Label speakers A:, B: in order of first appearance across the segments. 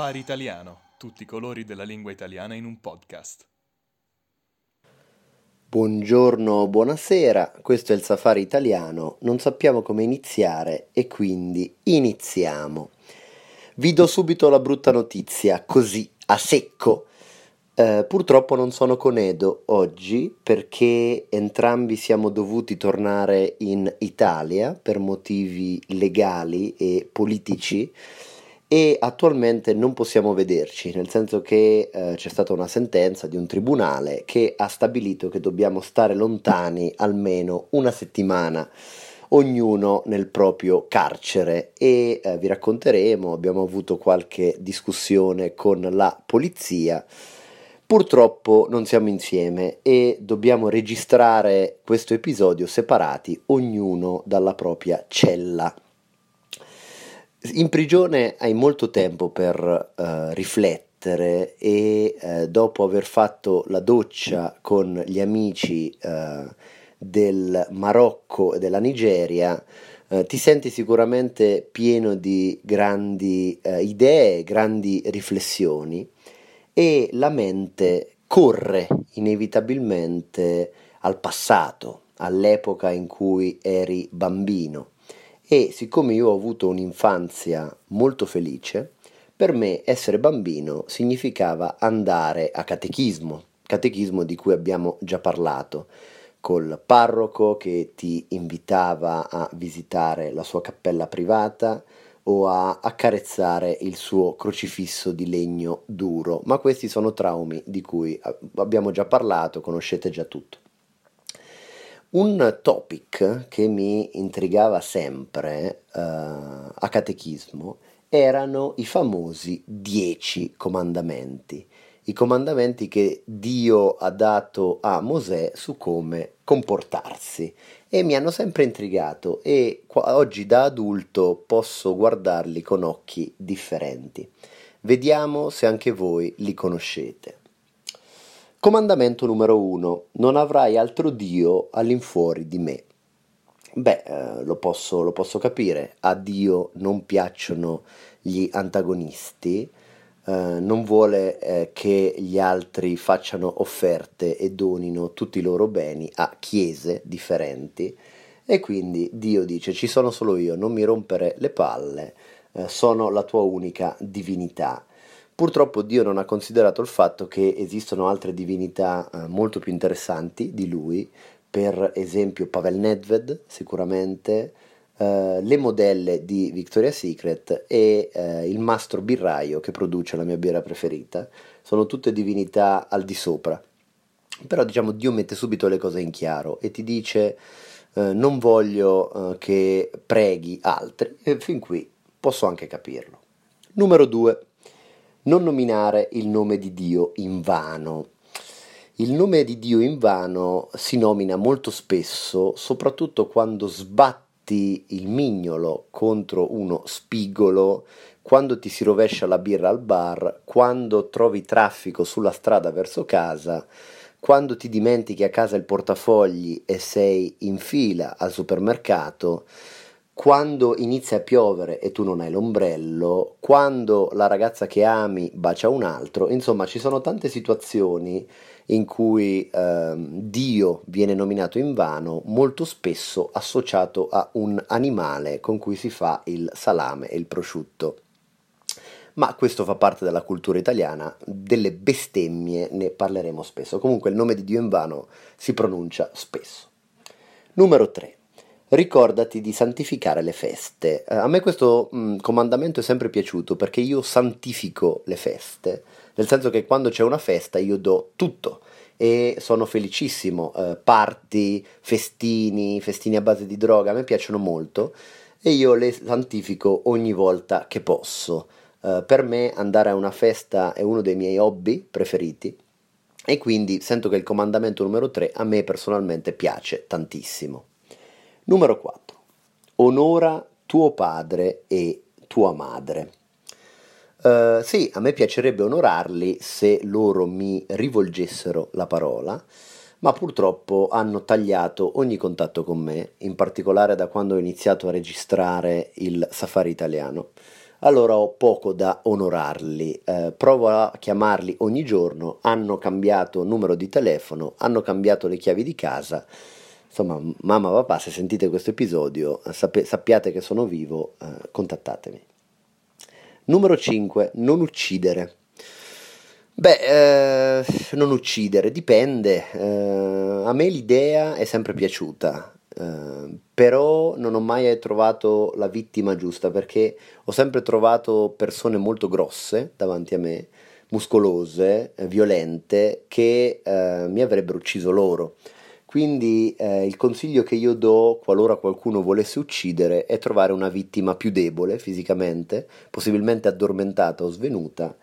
A: Safari Italiano, tutti i colori della lingua italiana in un podcast.
B: Buongiorno, buonasera, questo è il Safari Italiano, non sappiamo come iniziare e quindi iniziamo. Vi do subito la brutta notizia, così, a secco. Eh, purtroppo non sono con Edo oggi perché entrambi siamo dovuti tornare in Italia per motivi legali e politici e attualmente non possiamo vederci, nel senso che eh, c'è stata una sentenza di un tribunale che ha stabilito che dobbiamo stare lontani almeno una settimana ognuno nel proprio carcere e eh, vi racconteremo, abbiamo avuto qualche discussione con la polizia. Purtroppo non siamo insieme e dobbiamo registrare questo episodio separati, ognuno dalla propria cella. In prigione hai molto tempo per uh, riflettere e uh, dopo aver fatto la doccia con gli amici uh, del Marocco e della Nigeria, ti senti sicuramente pieno di grandi idee, grandi riflessioni e la mente corre inevitabilmente al passato, all'epoca in cui eri bambino e siccome io ho avuto un'infanzia molto felice, per me essere bambino significava andare a catechismo, catechismo di cui abbiamo già parlato, col parroco che ti invitava a visitare la sua cappella privata o a accarezzare il suo crocifisso di legno duro, ma questi sono traumi di cui abbiamo già parlato, conoscete già tutto. Un topic che mi intrigava sempre uh, a catechismo erano i famosi dieci comandamenti, i comandamenti che Dio ha dato a Mosè su come comportarsi e mi hanno sempre intrigato e qua, oggi da adulto posso guardarli con occhi differenti. Vediamo se anche voi li conoscete. Comandamento numero uno. Non avrai altro Dio all'infuori di me. Beh, eh, lo, posso, lo, posso, capire. A Dio non piacciono gli antagonisti, eh, non vuole eh, che gli altri facciano offerte e donino tutti i loro beni a chiese differenti. E quindi Dio dice: Ci sono solo io, non mi rompere le palle, eh, sono la tua unica divinità Purtroppo Dio non ha considerato il fatto che esistono altre divinità eh, molto più interessanti di lui, per esempio Pavel Nedved sicuramente, eh, le modelle di Victoria's Secret e eh, il mastro birraio che produce la mia birra preferita. Sono tutte divinità al di sopra. Però diciamo Dio mette subito le cose in chiaro e ti dice eh, non voglio che preghi altri e fin qui posso anche capirlo. Numero 2 non nominare il nome di Dio in vano. Il nome di Dio in vano si nomina molto spesso, soprattutto quando sbatti il mignolo contro uno spigolo, quando ti si rovescia la birra al bar, quando trovi traffico sulla strada verso casa, quando ti dimentichi a casa il portafogli e sei in fila al supermercato, quando inizia a piovere e tu non hai l'ombrello, quando la ragazza che ami bacia un altro, insomma ci sono tante situazioni in cui eh, Dio viene nominato in vano, molto spesso associato a un animale con cui si fa il salame e il prosciutto. Ma questo fa parte della cultura italiana, delle bestemmie ne parleremo spesso. Comunque il nome di Dio in vano si pronuncia spesso. Numero 3 ricordati di santificare le feste. Eh, a me questo mh, mm, comandamento è sempre piaciuto perché io santifico le feste, nel senso che quando c'è una festa io do tutto e sono felicissimo. Eh, party, festini, festini a base di droga, a me piacciono molto e io le santifico ogni volta che posso. Eh, per me andare a una festa è uno dei miei hobby preferiti e quindi sento che il comandamento numero 3 a me personalmente piace tantissimo. Numero 4. Onora tuo padre e tua madre. Uh, sì, a me piacerebbe onorarli se loro mi rivolgessero la parola, ma purtroppo hanno tagliato ogni contatto con me, in particolare da quando ho iniziato a registrare il Safari italiano. allora ho poco da onorarli. Eh, provo a chiamarli ogni giorno, hanno cambiato numero di telefono, hanno cambiato le chiavi di casa. Insomma, mamma, papà, se sentite questo episodio, sappiate che sono vivo, eh, contattatemi. Numero 5. Non uccidere. Beh, eh, non uccidere, dipende. Eh, a me l'idea è sempre piaciuta. Uh, però non ho mai trovato la vittima giusta perché ho sempre trovato persone molto grosse davanti a me, muscolose, eh, violente, che uh, mi avrebbero ucciso loro. Quindi eh, il consiglio che io do qualora qualcuno volesse uccidere è trovare una vittima più debole fisicamente, possibilmente addormentata o svenuta,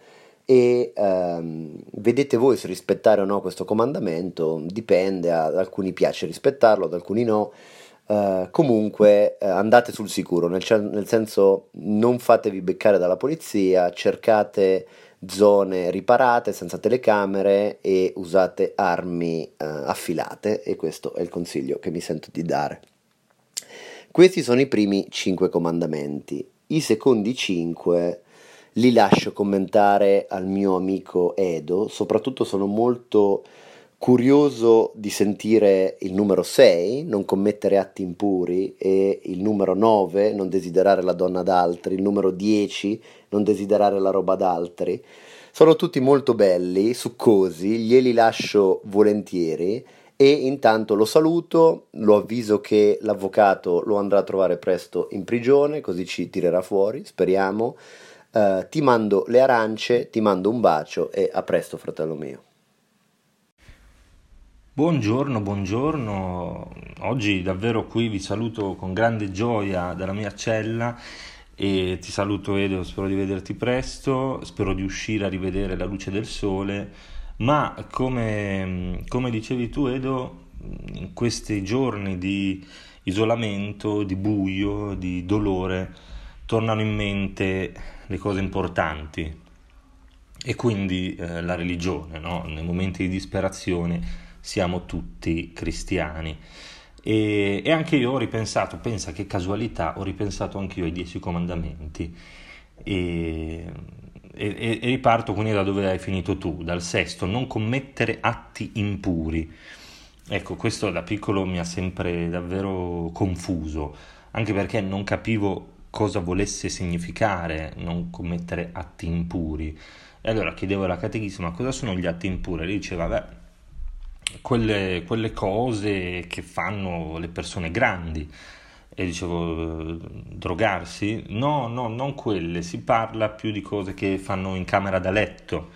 B: e ehm, vedete voi se rispettare o no questo comandamento, dipende, ad alcuni piace rispettarlo, ad alcuni no. Uh, comunque uh, andate sul sicuro, nel, nel, senso non fatevi beccare dalla polizia, cercate zone riparate senza telecamere e usate armi uh, affilate e questo è il consiglio che mi sento di dare. Questi sono i primi cinque comandamenti, i secondi cinque li lascio commentare al mio amico Edo, soprattutto sono molto curioso di sentire il numero 6, non commettere atti impuri, e il numero 9, non desiderare la donna d'altri, il numero 10, non desiderare la roba d'altri. Sono tutti molto belli, succosi, glieli lascio volentieri e intanto lo saluto, lo avviso che l'avvocato lo andrà a trovare presto in prigione, così ci tirerà fuori, speriamo. Uh, ti mando le arance, ti mando un bacio e a presto fratello mio.
C: Buongiorno, buongiorno. Oggi davvero qui vi saluto con grande gioia dalla mia cella e ti saluto Edo, spero di vederti presto, spero di uscire a rivedere la luce del sole, ma come, come dicevi tu Edo, in questi giorni di isolamento, di buio, di dolore, tornano in mente le cose importanti e quindi eh, la religione, no? nei momenti di disperazione siamo tutti cristiani. E, e, anche io ho ripensato, pensa che casualità, ho ripensato anche io ai dieci comandamenti e, e, e, riparto quindi da dove hai finito tu, dal sesto, non commettere atti impuri. Ecco, questo da piccolo mi ha sempre davvero confuso, anche perché non capivo cosa volesse significare non commettere atti impuri. E allora chiedevo alla catechisma cosa sono gli atti impuri, e lei diceva, beh, quelle, quelle cose che fanno le persone grandi. E dicevo, drogarsi? No, no, non quelle, si parla più di cose che fanno in camera da letto.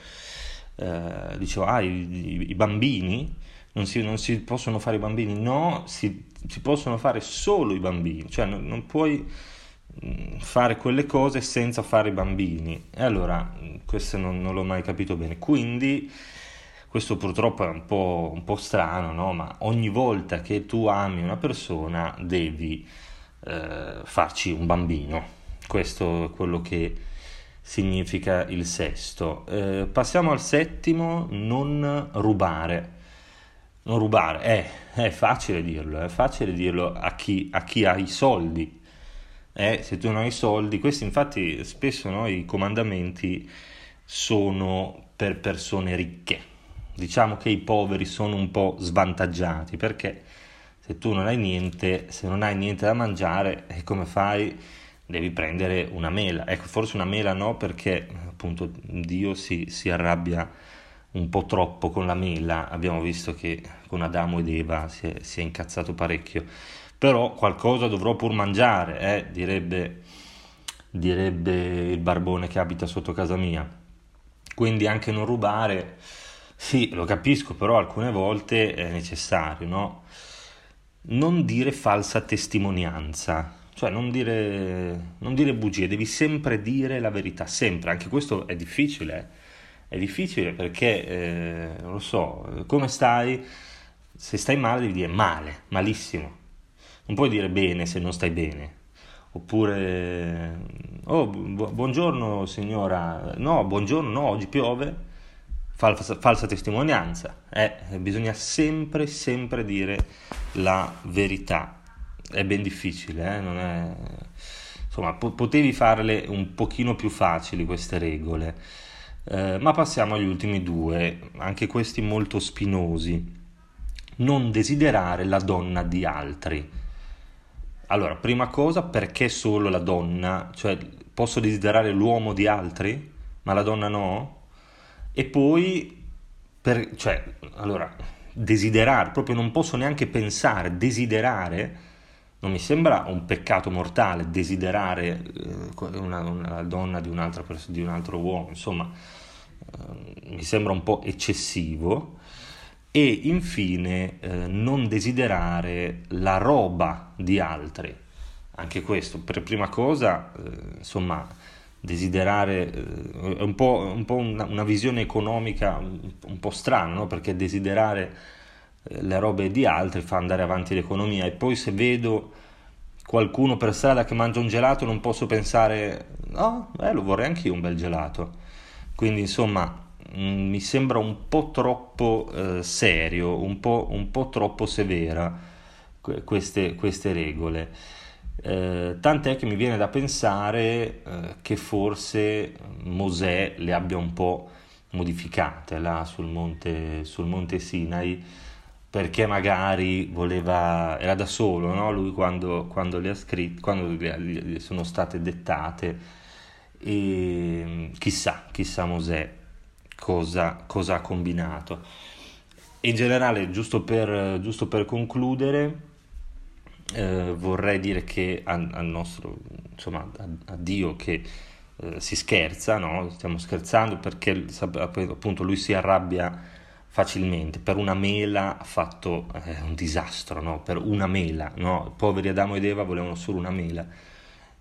C: Eh, dicevo, ah, i, i bambini? Non si, non si, possono fare i bambini? No, si, si possono fare solo i bambini, cioè non, non, puoi mm, fare quelle cose senza fare i bambini. E allora, questo non, non l'ho mai capito bene. Quindi questo purtroppo è un po', un po strano, no? ma ogni volta che tu ami una persona devi eh, farci un bambino. Questo è quello che significa il sesto. Eh, passiamo al settimo, non rubare. Non rubare, eh, è facile dirlo, è facile dirlo a chi, a chi ha i soldi. Eh, se tu non hai soldi, questi infatti spesso no, i comandamenti sono per persone ricche diciamo che i poveri sono un po' svantaggiati perché se tu non hai niente, se non hai niente da mangiare, e come fai? Devi prendere una mela. Ecco, forse una mela no, perché appunto Dio si, si arrabbia un po' troppo con la mela. Abbiamo visto che con Adamo ed Eva si è, si è incazzato parecchio. Però qualcosa dovrò pur mangiare, eh? direbbe, direbbe il barbone che abita sotto casa mia. Quindi anche non rubare sì, lo capisco, però alcune volte è necessario, no? Non dire falsa testimonianza, cioè non dire, non dire bugie, devi sempre dire la verità, sempre, anche questo è difficile, eh. è difficile perché, eh, non lo so, come stai? Se stai male devi dire male, malissimo, non puoi dire bene se non stai bene, oppure, oh, bu- buongiorno signora, no, buongiorno, no, oggi piove, falsa, falsa testimonianza, eh, bisogna sempre, sempre dire la verità. È ben difficile, eh? non, è, insomma, po- potevi farle un pochino più facili queste regole. Eh, ma passiamo agli ultimi due, anche questi molto spinosi. Non desiderare la donna di altri. Allora, prima cosa, perché solo la donna? Cioè, posso desiderare l'uomo di altri, ma la donna no? E poi, per, cioè, allora, desiderare, proprio non posso neanche pensare, desiderare, non mi sembra un peccato mortale desiderare eh, una, una donna di, un'altra persona, di un altro uomo, insomma, eh, mi sembra un po' eccessivo. E infine eh, non desiderare la roba di altri. Anche questo, per prima cosa, eh, insomma, desiderare eh, è un po', un po una, una, visione economica un, un po' strana, no? perché desiderare eh, le robe di altri fa andare avanti l'economia. E poi se vedo qualcuno per strada che mangia un gelato non posso pensare no, eh, lo vorrei anche io un bel gelato. Quindi insomma mm, mi sembra un po' troppo eh, serio un po', un po' troppo severa queste, queste regole eh, tant'è che mi viene da pensare eh, che forse Mosè le abbia un po' modificate là sul monte, sul monte Sinai perché magari voleva, era da solo no? lui quando, quando le ha scritte, quando le, sono state dettate e chissà, chissà Mosè cosa, cosa ha combinato. In generale, giusto per, giusto per concludere, eh, vorrei dire che al, nostro, insomma, a, a Dio che eh, si scherza, no? stiamo scherzando perché appunto lui si arrabbia facilmente, per una mela ha fatto eh, un disastro, no? per una mela, no? poveri Adamo ed Eva volevano solo una mela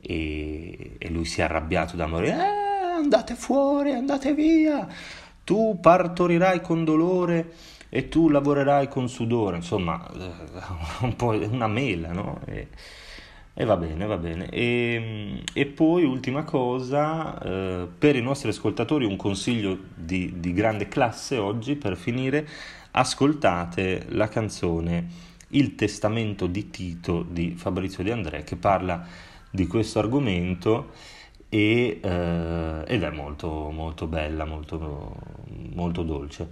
C: e, e lui si è arrabbiato da morire, eh, andate fuori, andate via, tu partorirai con dolore e tu lavorerai con sudore, insomma, eh, un po' una mela, no? E, e va bene, va bene. E, e poi, ultima cosa, eh, per i nostri ascoltatori un consiglio di, di grande classe oggi, per finire, ascoltate la canzone Il testamento di Tito di Fabrizio De André che parla di questo argomento e, eh, ed è molto, molto bella, molto, molto dolce.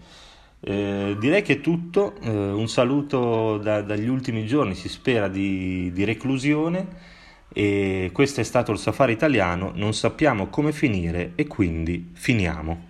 C: Eh, direi che è tutto, eh, un saluto da, dagli ultimi giorni, si spera di, di reclusione. E questo è stato il safari italiano, non sappiamo come finire e quindi finiamo.